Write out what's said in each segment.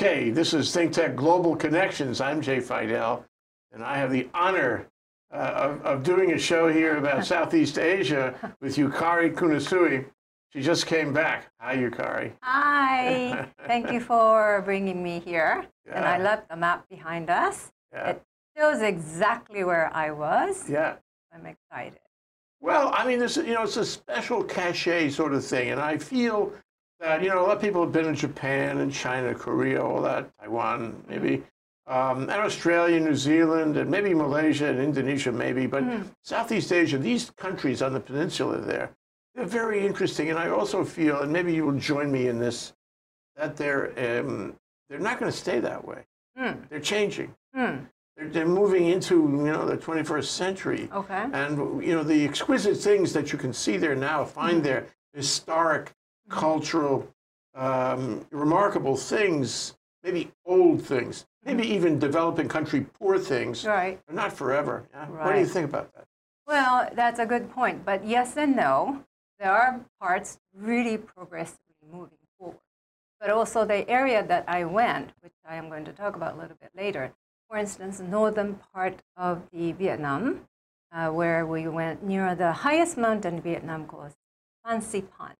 Okay, this is ThinkTech Global Connections. I'm Jay Fidell, and I have the honor uh, of, of doing a show here about Southeast Asia with Yukari Kunisue. She just came back. Hi, Yukari. Hi. Thank you for bringing me here. Yeah. And I love the map behind us. Yeah. It shows exactly where I was. Yeah. I'm excited. Well, I mean, this you know, it's a special cachet sort of thing, and I feel that you know a lot of people have been in Japan and China, Korea, all that, Taiwan, maybe, um, and Australia, New Zealand, and maybe Malaysia and Indonesia, maybe, but Southeast Asia, these countries on the peninsula there, they're very interesting, and I also feel, and maybe you will join me in this, that they're um, they're not going to stay that way. Hmm. They're changing. Hmm. They're, they're moving into you know the 21st century. Okay. And you know the exquisite things that you can see there now, find there, historic, cultural, um, remarkable things, maybe old things, maybe even developing country poor things, Right. but not forever. Yeah? What do you think about that? Well, that's a good point. But yes and no. There are parts really progressively moving forward. But also the area that I went, which I am going to talk about a little bit later, for instance, northern part of the Vietnam, uh, where we went near the highest mountain in Vietnam called Fansipan,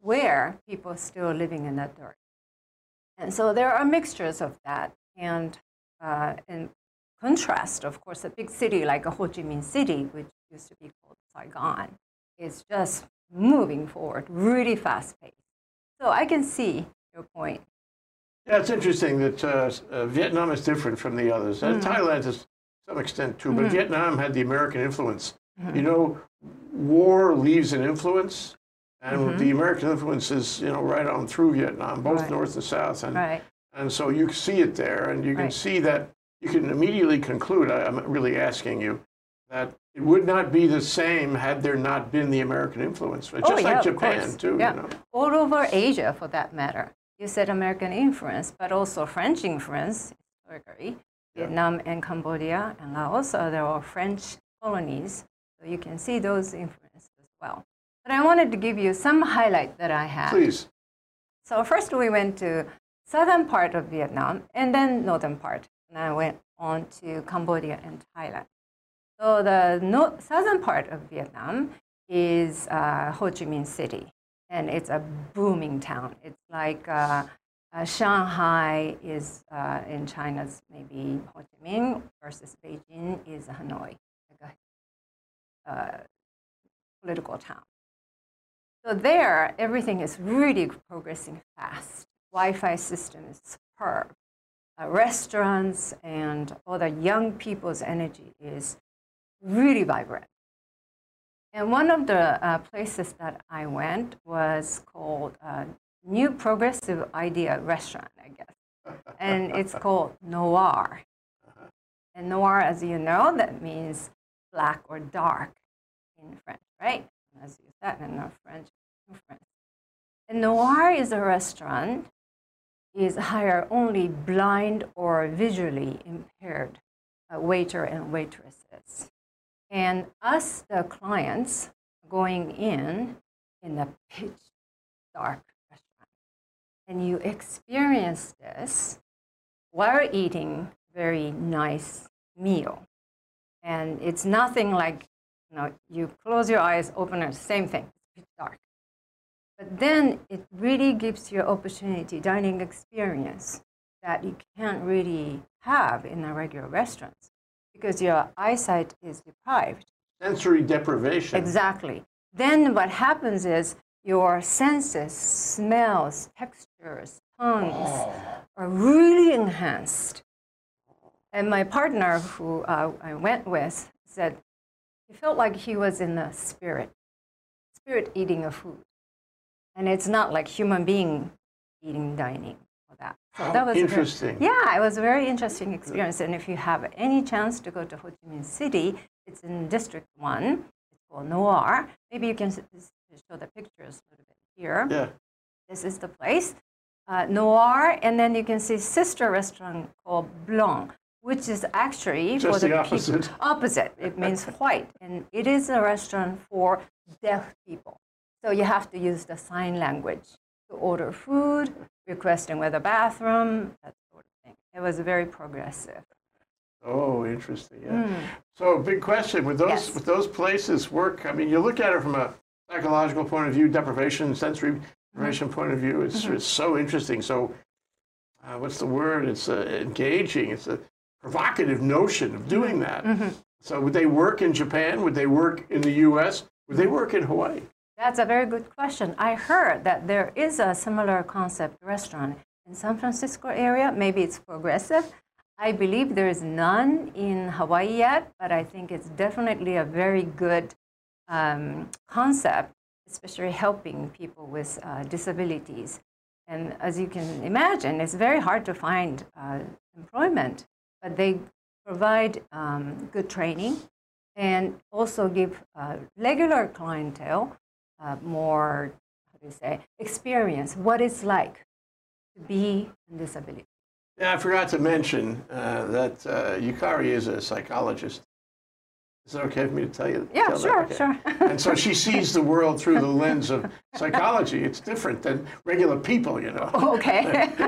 where people are still living in that dirt. And so there are mixtures of that. And uh, in contrast, of course, a big city like Ho Chi Minh City, which used to be called Saigon, is just moving forward really fast paced. So I can see your point. Yeah, it's interesting that uh, uh, Vietnam is different from the others. Mm. Thailand is to some extent too, but Mhm. Vietnam had the American influence. Mhm. You know, war leaves an influence, and Mhm. the American influence is you know right on through Vietnam, both Right. north and south, and Right. and so you see it there, and you can Right. see that you can immediately conclude. I, I'm really asking you that it would not be the same had there not been the American influence, just Oh, yeah, like Japan too. Yeah. You know? All over Asia, for that matter. You said American influence, but also French influence historically. Yeah. Vietnam and Cambodia and Laos, there are French colonies. So you can see those influences as well. But I wanted to give you some highlight that I had. Please. So first we went to southern part of Vietnam and then northern part. And I went on to Cambodia and Thailand. So the no- southern part of Vietnam is uh, Ho Chi Minh City, and it's a booming town. It's like uh, uh, Shanghai is uh, in China's maybe Ho Chi Minh versus Beijing is Hanoi, like a uh, political town. So there, everything is really progressing fast. Wi-Fi system is superb. Uh, restaurants and all the young people's energy is really vibrant. And one of the uh, places that I went was called uh, New Progressive Idea Restaurant, I guess. And it's called Noir. And noir, as you know, that means black or dark in French, right? As you said in the French conference. And noir is a restaurant is hire only blind or visually impaired uh, waiter and waitresses. And us, the clients, going in in the pitch dark restaurant. And you experience this while eating very nice meal. And it's nothing like, you know, you close your eyes, open it, same thing, it's dark. But then it really gives you opportunity, dining experience that you can't really have in a regular restaurant because your eyesight is deprived. Sensory deprivation. Exactly. Then what happens is your senses, smells, textures, tongues Oh. are really enhanced. And my partner, who uh, I went with, said he felt like he was in the spirit, spirit eating of food. And it's not like human being eating dining or that. So How that was a very- interesting. yeah, it was a very interesting experience. And if you have any chance to go to Ho Chi Minh City, it's in District 1. It's called Noir. Maybe you can show the pictures a little bit here. Yeah. This is the place. Uh, Noir, and then you can see sister restaurant called Blanc, which is actually for the the opposite. opposite. It means white, and it is a restaurant for deaf people. So you have to use the sign language to order food, requesting where the bathroom, that sort of thing. It was very progressive. Oh, interesting. Yeah. So, big question: Would those Yes. would those places work? I mean, you look at it from a psychological point of view, deprivation, sensory deprivation point of view. It's, it's so interesting. So, uh, what's the word? It's uh, engaging. It's a provocative notion of doing that. So, would they work in Japan? Would they work in the U.S.? Would they work in Hawaii? That's a very good question. I heard that there is a similar concept restaurant in San Francisco area. Maybe it's progressive. I believe there is none in Hawaii yet, but I think it's definitely a very good um, concept, especially helping people with uh, disabilities. And as you can imagine, it's very hard to find uh, employment, but they provide um, good training and also give uh, regular clientele uh, more, how do you say, experience what it's like to be in disability. Yeah, I forgot to mention uh, that uh, Yukari is a psychologist. Is it okay for me to tell you? Yeah, tell sure, Okay. sure. And so she sees the world through the lens of psychology. It's different than regular people, you know. okay.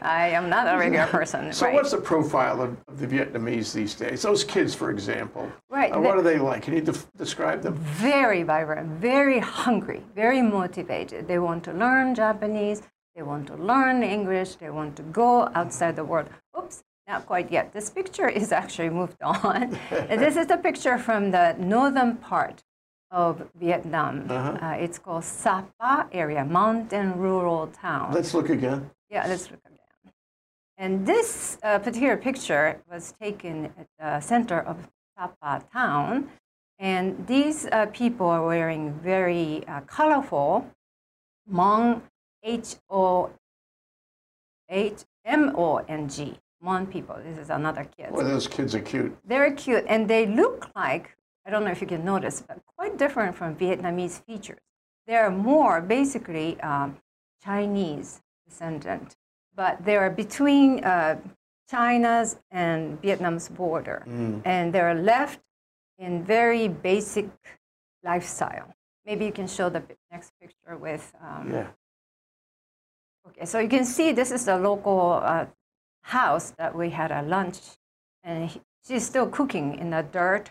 I am not a regular person. So right. what's the profile of, of the Vietnamese these days? Those kids, for example. Right, uh, what are they like? Can you def- describe them? very vibrant, very hungry, very motivated. They want to learn Japanese, they want to learn English, they want to go outside the world. Oops, not quite yet. This picture is actually moved on. This is the picture from the northern part of Vietnam. Uh-huh. Uh, it's called Sapa area, mountain rural town. Let's look again. Yeah, let's look again. And this uh, particular picture was taken at the center of Sapa town. And these uh, people are wearing very uh, colorful Hmong, H O H M O N G, Hmong people. This is another kid. Boy, those kids are cute. They're cute, and they look like I don't know if you can notice, but quite different from Vietnamese features. They are more basically um, Chinese descendant, but they are between uh, China's and Vietnam's border, and they're left in very basic lifestyle. Maybe you can show the next picture with. Um, Yeah. Okay, so you can see this is the local uh, house that we had a lunch, and he, she's still cooking in a dirt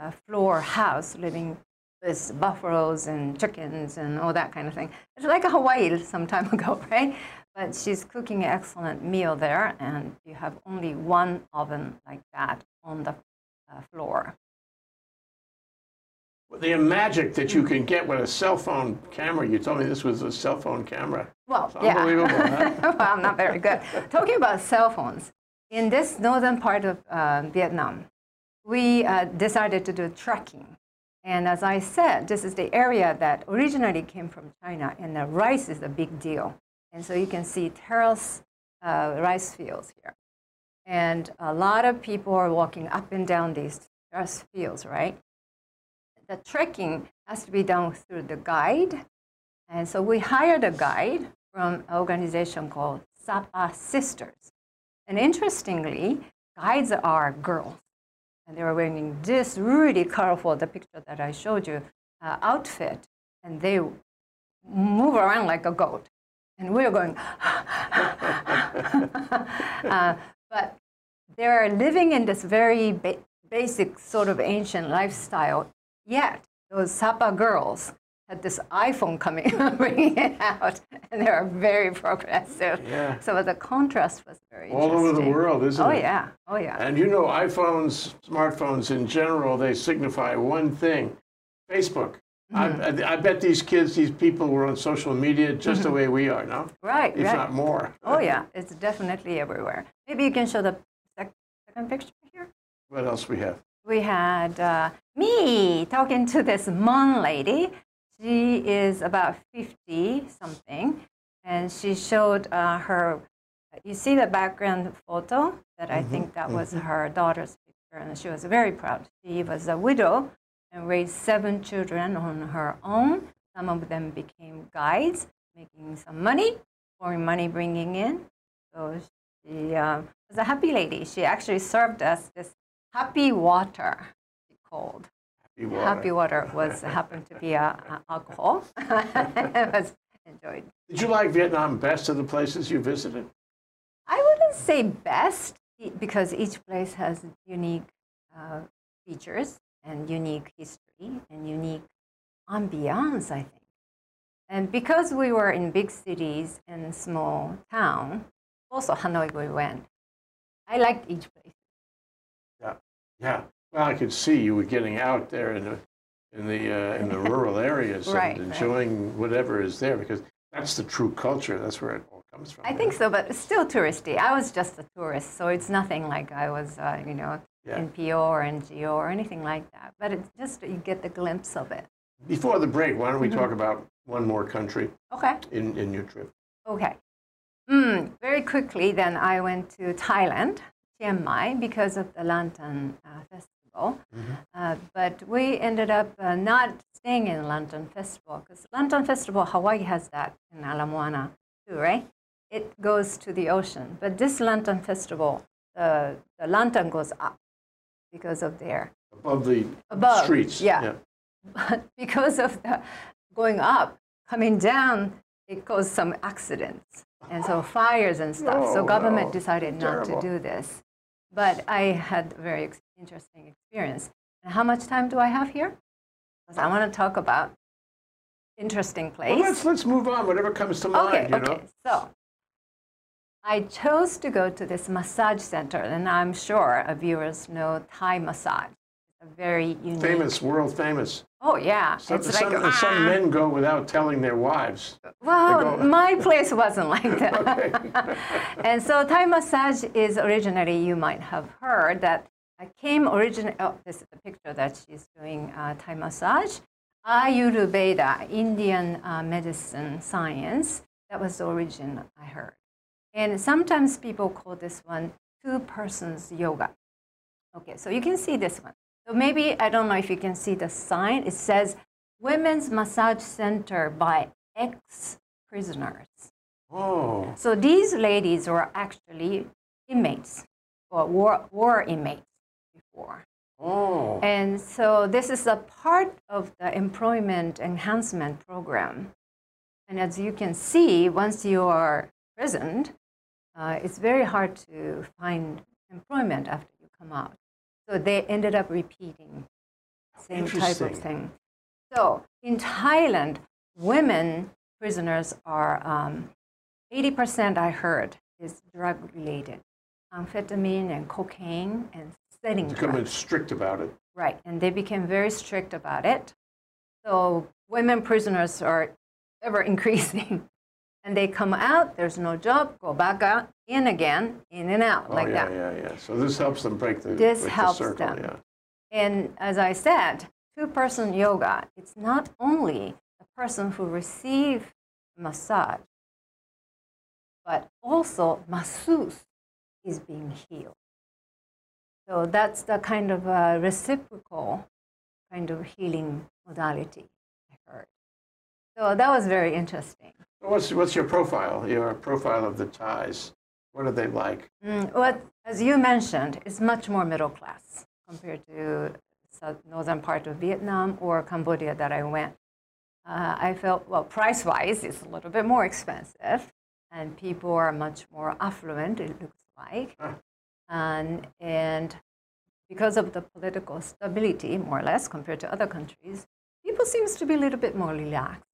uh, floor house, living with buffaloes and chickens and all that kind of thing. It's like a Hawaii some time ago, right? But she's cooking an excellent meal there, and you have only one oven like that on the uh, floor. The magic that you can get with a cell phone camera. You told me this was a cell phone camera. Well, It's yeah. unbelievable, huh? well, I'm not very good. Talking about cell phones, in this northern part of uh, Vietnam, we uh, decided to do trekking. And as I said, this is the area that originally came from China, and the rice is a big deal. And so you can see terrace uh, rice fields here. And a lot of people are walking up and down these terrace fields, right? The trekking has to be done through the guide. And so we hired a guide from an organization called Sapa Sisters. And interestingly, guides are girls. And they were wearing this really colorful, the picture that I showed you, uh, outfit. And they move around like a goat. And we were going, uh, but they're living in this very ba- basic sort of ancient lifestyle. Yet those Sapa girls had this iPhone coming, bringing it out, and they are very progressive. Yeah. So the contrast was very All over the world, isn't Oh it? yeah, oh yeah. And you know, iPhones, smartphones in general, they signify one thing Facebook. Mm-hmm. I, I, I bet these kids, these people were on social media just the way we are now, Right, if right. not more. Oh yeah, it's definitely everywhere. Maybe you can show the second picture here. What else we have? We had uh, me talking to this Hmong lady. She is about 50 something, and she showed uh, her. You see the background photo that I think that was her daughter's picture, and she was very proud. She was a widow and raised seven children on her own. Some of them became guides, making some money, foreign money bringing in. So she uh, was a happy lady. She actually served us this happy water, called. Happy water. Happy water was happened to be a, a alcohol. it was enjoyed. Did you like Vietnam best of the places you visited? I wouldn't say best because each place has unique uh, features and unique history and unique ambiance, I think. And because we were in big cities and small town, also Hanoi we went. I liked each place. Yeah. Well, I could see you were getting out there in the in the uh, in the rural areas Right, and right. enjoying whatever is there because that's the true culture. That's where it all comes from. I think so, but it's still touristy. I was just a tourist, so it's nothing like I was, uh, you know, Yeah. in PO or NGO or anything like that. But it's just you get the glimpse of it. Before the break, why don't we Mm-hmm. talk about one more country Okay. in, in your trip? Okay. Mm, very quickly, then I went to Thailand, Chiang Mai, because of the Lantern uh, Festival. Uh, but we ended up uh, not staying in Lantern Festival because Lantern Festival, Hawaii has that in Ala Moana too, right? It goes to the ocean. But this Lantern Festival, uh, the lantern goes up because of their Above the Above, streets. yeah. but because of the going up, coming down, it caused some accidents and so fires and stuff. so Oh, government no. decided not Terrible. to do this. But I had a very ex- interesting experience. And how much time do I have here? Because I want to talk about interesting place. Well, let's let's move on. Whatever comes to mind. Okay, you okay. know. So I chose to go to this massage center, and I'm sure our viewers know Thai massage. It's a very unique. Famous, world famous. Oh yeah, Some, it's some, like some ah. men go without telling their wives. Well, my place wasn't like that. And so Thai massage is originally, you might have heard that I came originally, oh, this is the picture that she's doing uh, Thai massage. Ayurveda, Indian uh, medicine science, that was the origin I heard. And sometimes people call this one two persons yoga. Okay, so you can see this one. So maybe, I don't know if you can see the sign. It says Women's Massage Center by ex prisoners. Oh, So these ladies were actually inmates or war, war inmates before. oh. And so this is a part of the employment enhancement program. And as you can see, once you are imprisoned, uh, it's very hard to find employment after you come out. So they ended up repeating same type of thing. So in Thailand, women prisoners are um, 80% I heard is drug related, amphetamine and cocaine and setting drugs. Becoming strict about it. Right, and they became very strict about it. So women prisoners are ever increasing. And they come out, there's no job, go back out, in again, in and out, Oh, like yeah, that. yeah, yeah. So this helps them break the, This break helps the circle. them. Yeah. And as I said, two person yoga, it's not only the person who receives massage, but also masseuse is being healed. So that's the kind of uh, reciprocal kind of healing modality I heard. So that was very interesting. What's what's your profile? Your profile of the Thais. What are they like? Mm, what, as you mentioned, it's much more middle class compared to south, northern part of Vietnam or Cambodia that I went. Uh, I felt, well, price-wise, it's a little bit more expensive, and people are much more affluent, it looks like. Ah. And, and because of the political stability, more or less, compared to other countries, people seems to be a little bit more relaxed.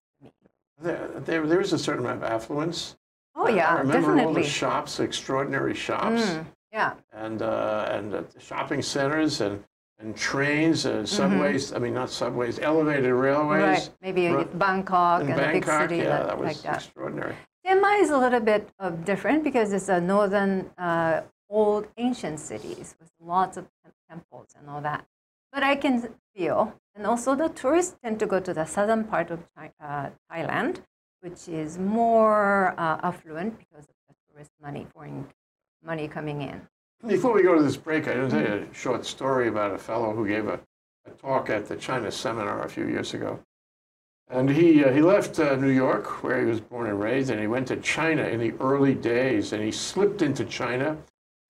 There, there, there is a certain amount of affluence. Oh, yeah, I remember all the shops, extraordinary shops, Mm, yeah, and uh, and uh, shopping centers and and trains, and subways. I mean, not subways, elevated railways. Mm-hmm. right. Maybe Bangkok and a big city yeah, like, that was like that. extraordinary. Chiang is a little bit uh, different because it's a northern, uh, old ancient cities with lots of temples and all that. But I can feel, and also the tourists tend to go to the southern part of Chi- uh, Thailand, which is more uh, affluent because of the tourist money, foreign money coming in. Before we go to this break, I want to tell you Mm-hmm. a short story about a fellow who gave a, a talk at the China seminar a few years ago. And he, uh, he left uh, New York, where he was born and raised, and he went to China in the early days. And he slipped into China,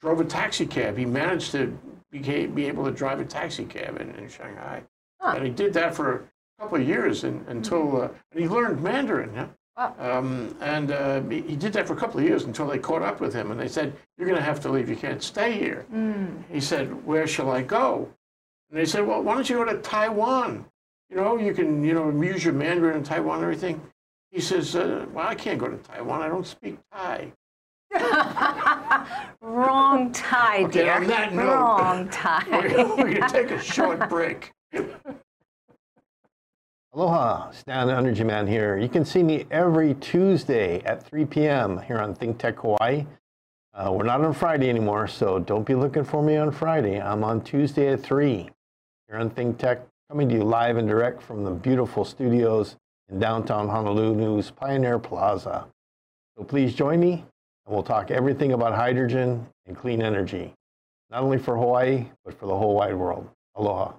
drove a taxi cab. He managed to became, be able to drive a taxi cab in, in Shanghai. Huh. And he did that for a couple of years and, until, uh, and he learned Mandarin. Yeah? Wow. Um, and uh, he he did that for a couple of years until they caught up with him and they said, You're going to have to leave. You can't stay here. He said, Where shall I go? And they said, Well, why don't you go to Taiwan? You know, you can, you know, use your Mandarin in Taiwan and everything. He says, uh, Well, I can't go to Taiwan. I don't speak Thai. Wrong tie, Okay, dear. on that note- Wrong tie. We're tie. going to take a short break. Aloha, Stan Energy Man here. You can see me every Tuesday at 3 p.m. here on Think Tech Hawaii. Uh, we're not on Friday anymore, so don't be looking for me on Friday. I'm on Tuesday at 3 here on Think Tech, coming to you live and direct from the beautiful studios in downtown Honolulu's Pioneer Plaza. So please join me, and we'll talk everything about hydrogen and clean energy, not only for Hawaii, but for the whole wide world. Aloha.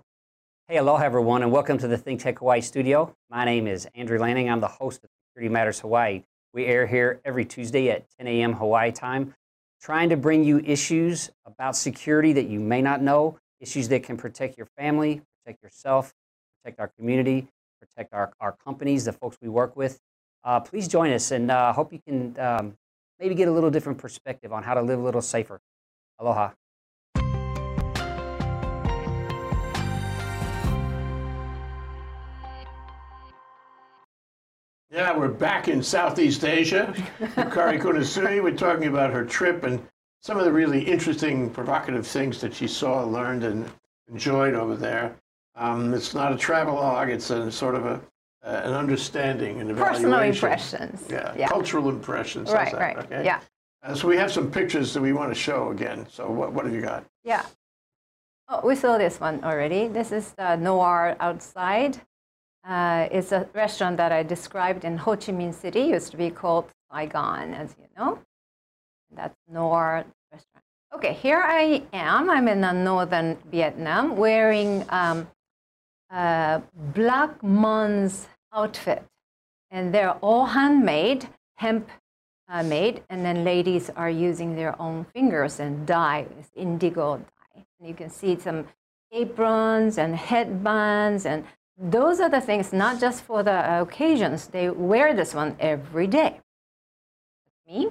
Hey, aloha everyone, and welcome to the Think Tech Hawaii studio. My name is Andrew Lanning. I'm the host of Security Matters Hawaii. We air here every Tuesday at 10 a.m. Hawaii time, trying to bring you issues about security that you may not know, issues that can protect your family, protect yourself, protect our community, protect our, our companies, the folks we work with. Uh, please join us, and I uh, hope you can um, maybe get a little different perspective on how to live a little safer. Aloha. Yeah, we're back in Southeast Asia. Yukari Kunisue, we're talking about her trip and some of the really interesting, provocative things that she saw, learned, and enjoyed over there. Um, it's not a travelogue, it's a sort of a, uh, an understanding and evaluation. Personal impressions. Yeah, Yeah. cultural impressions. Right, that? right. Okay. Yeah. Uh, so we have some pictures that we want to show again. So what, what have you got? Yeah. Oh, we saw this one already. This is the Noir outside. Uh, it's a restaurant that I described in Ho Chi Minh City. Used to be called Saigon, as you know. That's Noir restaurant. Okay, here I am. I'm in uh, northern Vietnam, wearing um, uh, Black Hmong's outfit, and they're all handmade, hemp uh, made, and then ladies are using their own fingers and dye, indigo dye. And you can see some aprons and headbands, and those are the things not just for the occasions. They wear this one every day. Me?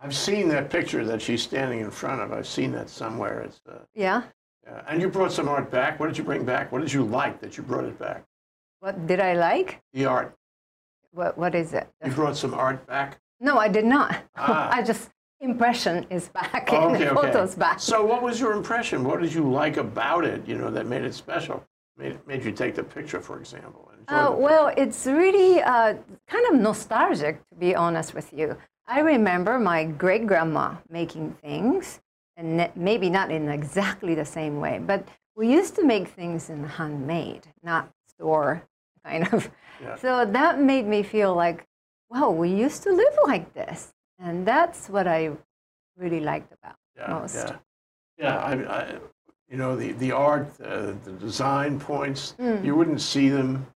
I've seen that picture that she's standing in front of. I've seen that somewhere. It's, uh, Yeah. Yeah. And you brought some art back. What did you bring back? What did you like that you brought it back? What did I like? The art. What, what is it? You brought some art back? No, I did not. Ah. I just impression is back Oh, and okay, the okay. photos back. So what was your impression? What did you like about it, you know, that made it special? Made, made you take the picture, for example? and Uh, the picture? well, it's really uh, kind of nostalgic, to be honest with you. I remember my great grandma making things, and maybe not in exactly the same way, but we used to make things in handmade, not store kind of. Yeah. So that made me feel like, wow, we used to live like this. And that's what I really liked about yeah, most. yeah. Yeah, I, I, you know, the, the art, uh, the design points, you wouldn't see them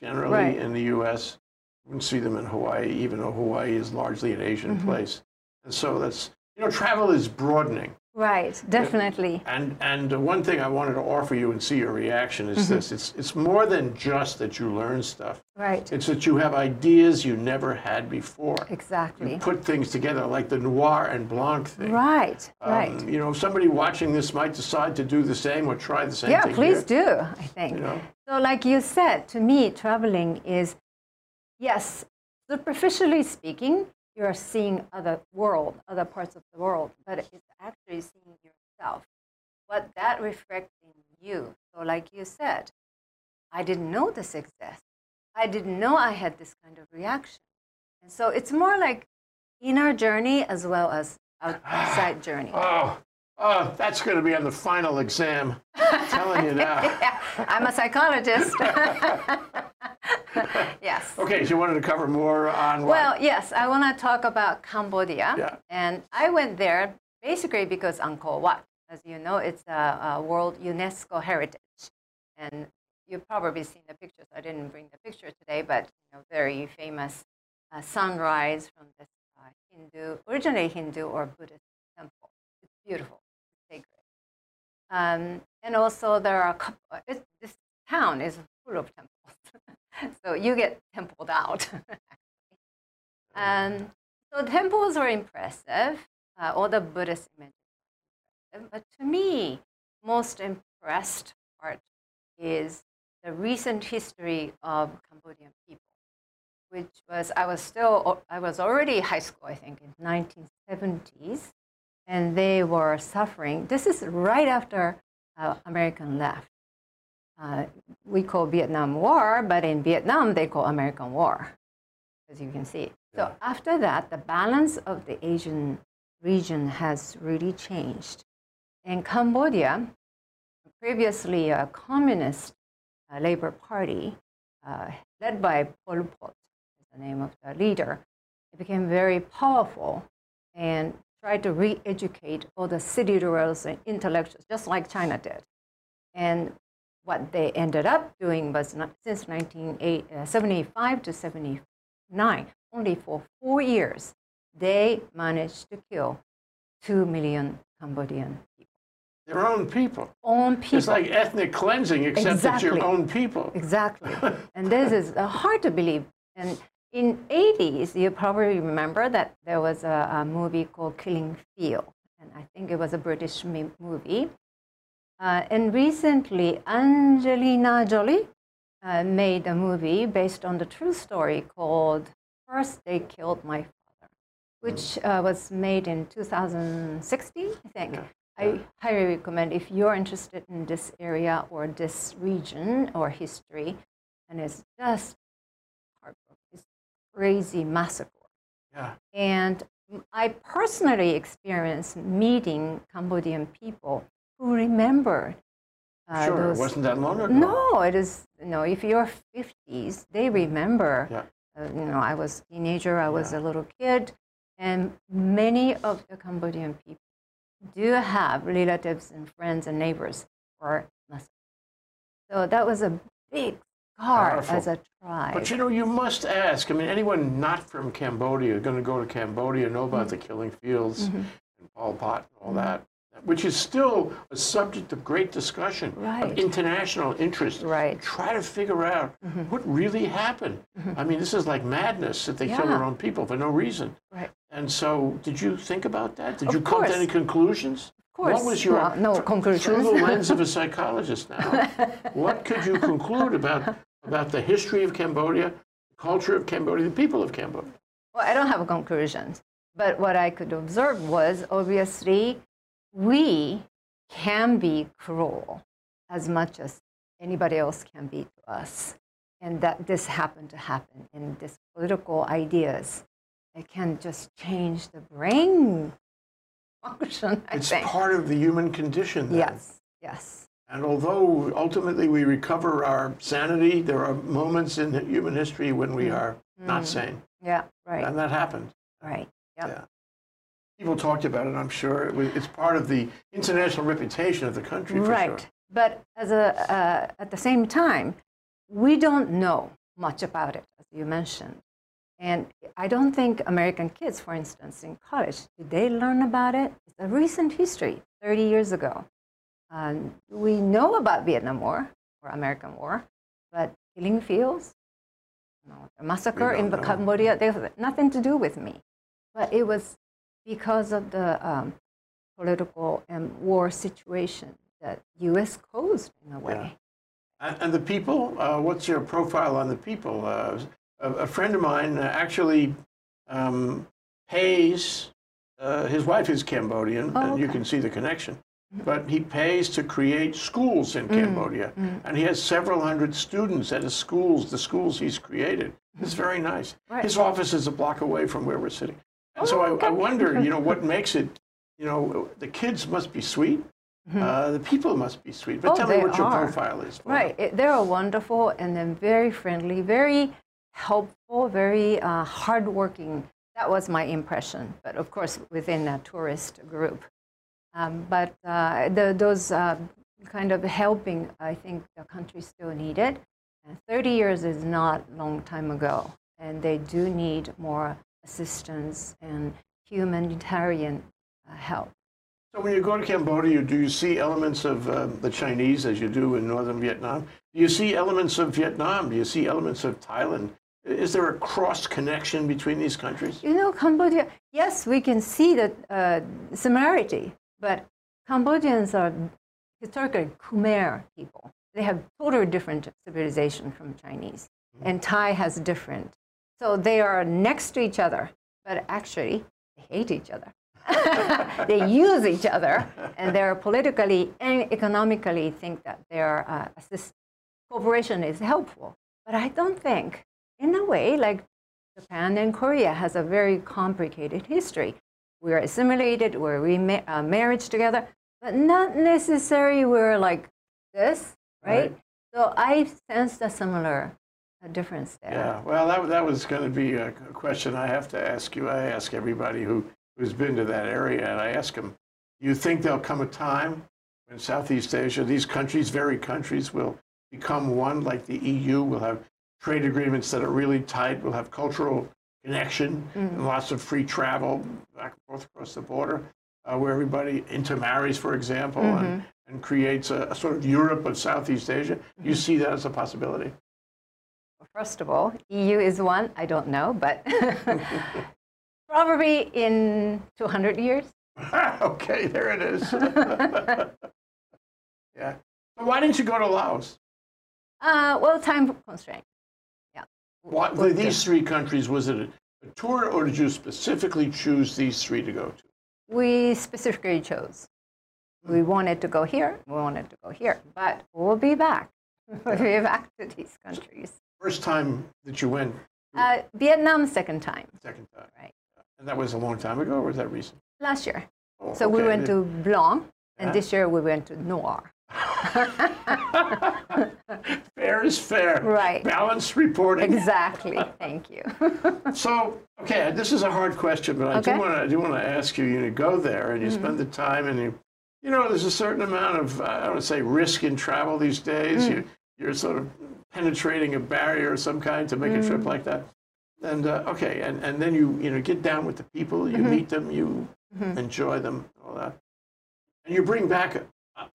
generally Mm. Right. in the U.S. You wouldn't see them in Hawaii, even though Hawaii is largely an Asian Mm-hmm. place. And so that's, you know, travel is broadening. Right, definitely. And and one thing I wanted to offer you and see your reaction is Mm-hmm. this: it's it's more than just that you learn stuff. Right, It's that you have ideas you never had before. exactly. You put things together like the noir and blanc thing. Right, Um, right. You know, somebody watching this might decide to do the same or try the same thing. Yeah, please here, do, I think. You know, So, like you said, to me, traveling is, yes, superficially speaking, you're seeing other world, other parts of the world, but it's actually seeing yourself. What that reflects in you. So, like you said, I didn't know this exists. I didn't know I had this kind of reaction. And so it's more like inner journey as well as outside journey. oh, oh, that's going to be on the final exam. I'm telling you now. Yeah, I'm a psychologist. yes. Okay, so you wanted to cover more on what? Well, yes, I want to talk about Cambodia. Yeah. And I went there basically because Angkor Wat, as you know, it's a, a World UNESCO Heritage. And you've probably seen the pictures. I didn't bring the picture today, but you know, very famous uh, sunrise from this uh, Hindu, originally Hindu or Buddhist temple. It's beautiful, it's sacred. Um, and also there are a couple, it, this town is full of temples. so you get templed out. And so temples are impressive. Uh, all the Buddhist images are impressive. But to me, most impressed part is the recent history of Cambodian people, which was I was still I was already high school, I think, in 1970s, and they were suffering. This is right after uh, American left. Uh, we call Vietnam War, but in Vietnam they call American War, as you can see. So after that, the balance of the Asian region has really changed. In Cambodia, previously a communist uh, labor party uh, led by Pol Pot, the name of the leader, it became very powerful and tried to re-educate all the city dwellers and intellectuals, just like China did. And what they ended up doing was not, since 1975 to 79, only for four years, they managed to kill two million Cambodian people. Their own people. Own people. It's like ethnic cleansing, except it's your own people. Exactly. and this is uh, hard to believe. And in 80s, you probably remember that there was a, a movie called Killing Field. And I think it was a British movie. Uh, and recently, Angelina Jolie uh, made a movie based on the true story called First They Killed My Father, which uh, was made in 2016, I think. Yeah. I highly recommend if you're interested in this area or this region or history, and it's just. It's crazy massacre. Yeah. And I personally experienced meeting Cambodian people who remembered uh, sure, those. it wasn't that long ago. No, it is. You know, if you're 50s, they remember. Yeah. Uh, you know, I was a teenager. I was Yeah. a little kid, and many of the Cambodian people do have relatives and friends and neighbors who are Muslim. So that was a big scar as a tribe. But you know, you must ask. I mean, anyone not from Cambodia going to go to Cambodia know about the killing fields Mm-hmm. and Pol Pot and all that, which is still a subject of great discussion, Right. of international interest. Right. Try to figure out mm-hmm. what really happened. Mm-hmm. I mean, this is like madness that they kill their own people for no reason. Right. And so, did you think about that? Did Of you come to any conclusions? Of course. What was your Well, no conclusions. Through the lens of a psychologist now, what could you conclude about about the history of Cambodia, the culture of Cambodia, the people of Cambodia? Well, I don't have conclusions, but what I could observe was obviously we can be cruel as much as anybody else can be to us, and that this happened to happen in this political ideas. It can just change the brain function. I It's think. part of the human condition. Then. Yes. Yes. And although ultimately we recover our sanity, there are moments in human history when we are not Mm. sane, Yeah. Right. and that happened. Right. Yep. Yeah. People talked about it. I'm sure it was, it's part of the international reputation of the country. For right. Sure. But as a, uh, at the same time, we don't know much about it, as you mentioned. And I don't think American kids, for instance, in college, did they learn about it? It's a recent history, 30 years ago. Um, we know about Vietnam War or American War, but killing fields, you know, the massacre in know. Cambodia, they have nothing to do with me. But it was because of the um, political and war situation that U.S. caused in a way. And, and the people, uh, what's your profile on the people? Uh, a, a friend of mine actually um, pays, uh, his wife is Cambodian, Oh, and you can see the connection, but he pays to create schools in Cambodia. And he has several hundred students at his schools, the schools he's created. It's very nice. Right. His office is a block away from where we're sitting. And so I, I wonder, you know, what makes it, you know, the kids must be sweet. Uh, the people must be sweet. But. Oh, tell me what your are. profile is. them. Right. It, they're wonderful and then very friendly, very helpful, very uh, hardworking. That was my impression, but of course within a tourist group. Um, but uh, the, those uh, kind of helping, I think the country still needed. And 30 years is not a long time ago, and they do need more assistance and humanitarian uh, help. So when you go to Cambodia, do you see elements of uh, the Chinese as you do in northern Vietnam? Do you see elements of Vietnam? Do you see elements of Thailand? Is there a cross connection between these countries? You know, Cambodia, yes, we can see the uh, similarity, but Cambodians are historically Khmer people. They have totally different civilization from Chinese, and Thai has different. So they are next to each other, but actually they hate each other. they use each other, and they're politically and economically think that their uh, assist cooperation is helpful. But I don't think, in a way, like Japan and Korea has a very complicated history. We are assimilated, we're rema- uh, marriage together, but not necessarily we're like this, right? Right. So I sensed a similar uh, difference there. Yeah, well, that, that was going to be a question I have to ask you. I ask everybody who, who's been to that area, and I ask them, do you think there'll come a time when Southeast Asia, these countries, very countries, will become one like the EU? We'll have trade agreements that are really tight. We'll have cultural connection and lots of free travel back and forth across the border, uh, where everybody intermarries, for example, and, and creates a, a sort of Europe of Southeast Asia. Do you see that as a possibility? First of all, EU is one, I don't know, but probably in 200 years. okay, there it is. yeah. Why didn't you go to Laos? Uh, well, time constraint. Yeah. Well, these three countries, was it a, a tour or did you specifically choose these three to go to? We specifically chose. We wanted to go here, we wanted to go here, but we'll be back. We'll be back to these countries. First time that you went, Uh, Vietnam, second time, second time. right? And that was a long time ago or was that recent? Last year. Oh, So we okay. went to Blanc, and this year we went to Noir. fair is fair. Right. Balanced reporting. Exactly. Thank you. So, okay, this is a hard question, but I Okay. do want to I do want to ask you. You go there and you spend the time, and you, you know, there's a certain amount of I don't say risk in travel these days. You you're sort of penetrating a barrier of some kind to make a trip mm. like that. And uh, okay, and, and then you you know get down with the people, you mm-hmm. meet them, you mm-hmm. enjoy them, all that, and you bring back a,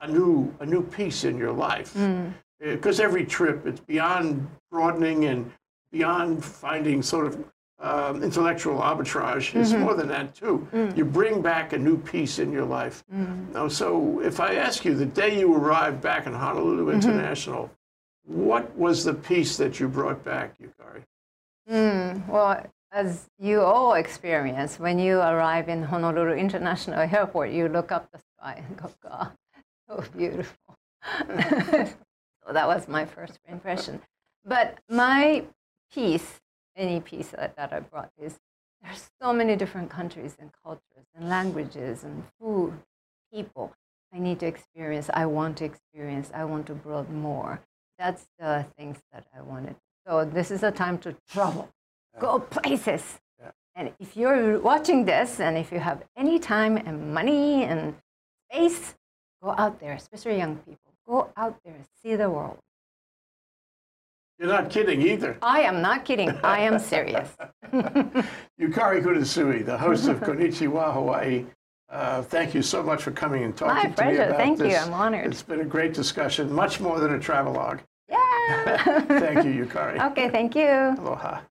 a new a new piece in your life. Mm. Uh, because every trip, it's beyond broadening and beyond finding sort of um, intellectual arbitrage. It's mm-hmm. more than that too. Mm. You bring back a new piece in your life. Now, so if I ask you the day you arrived back in Honolulu International, what was the piece that you brought back, Yukari? Mm, well, as you all experience, when you arrive in Honolulu International Airport, you look up the sky and go, God, so beautiful. so that was my first impression. But my piece, any piece that, that I brought is there's so many different countries and cultures and languages and food, people I need to experience, I want to experience, I want to build more. That's the things that I wanted. So this is a time to travel, go places. Yeah. And if you're watching this and if you have any time and money and space, go out there, especially young people. Go out there, and see the world. You're not kidding either. I am not kidding. I am serious. Yukari Kunisue, the host of Konnichiwa Hawaii. Uh, thank you so much for coming and talking My to me about this. My pleasure. Thank you. I'm honored. It's been a great discussion, much more than a travelogue. Yeah. thank you, Yukari. Okay, thank you. Aloha.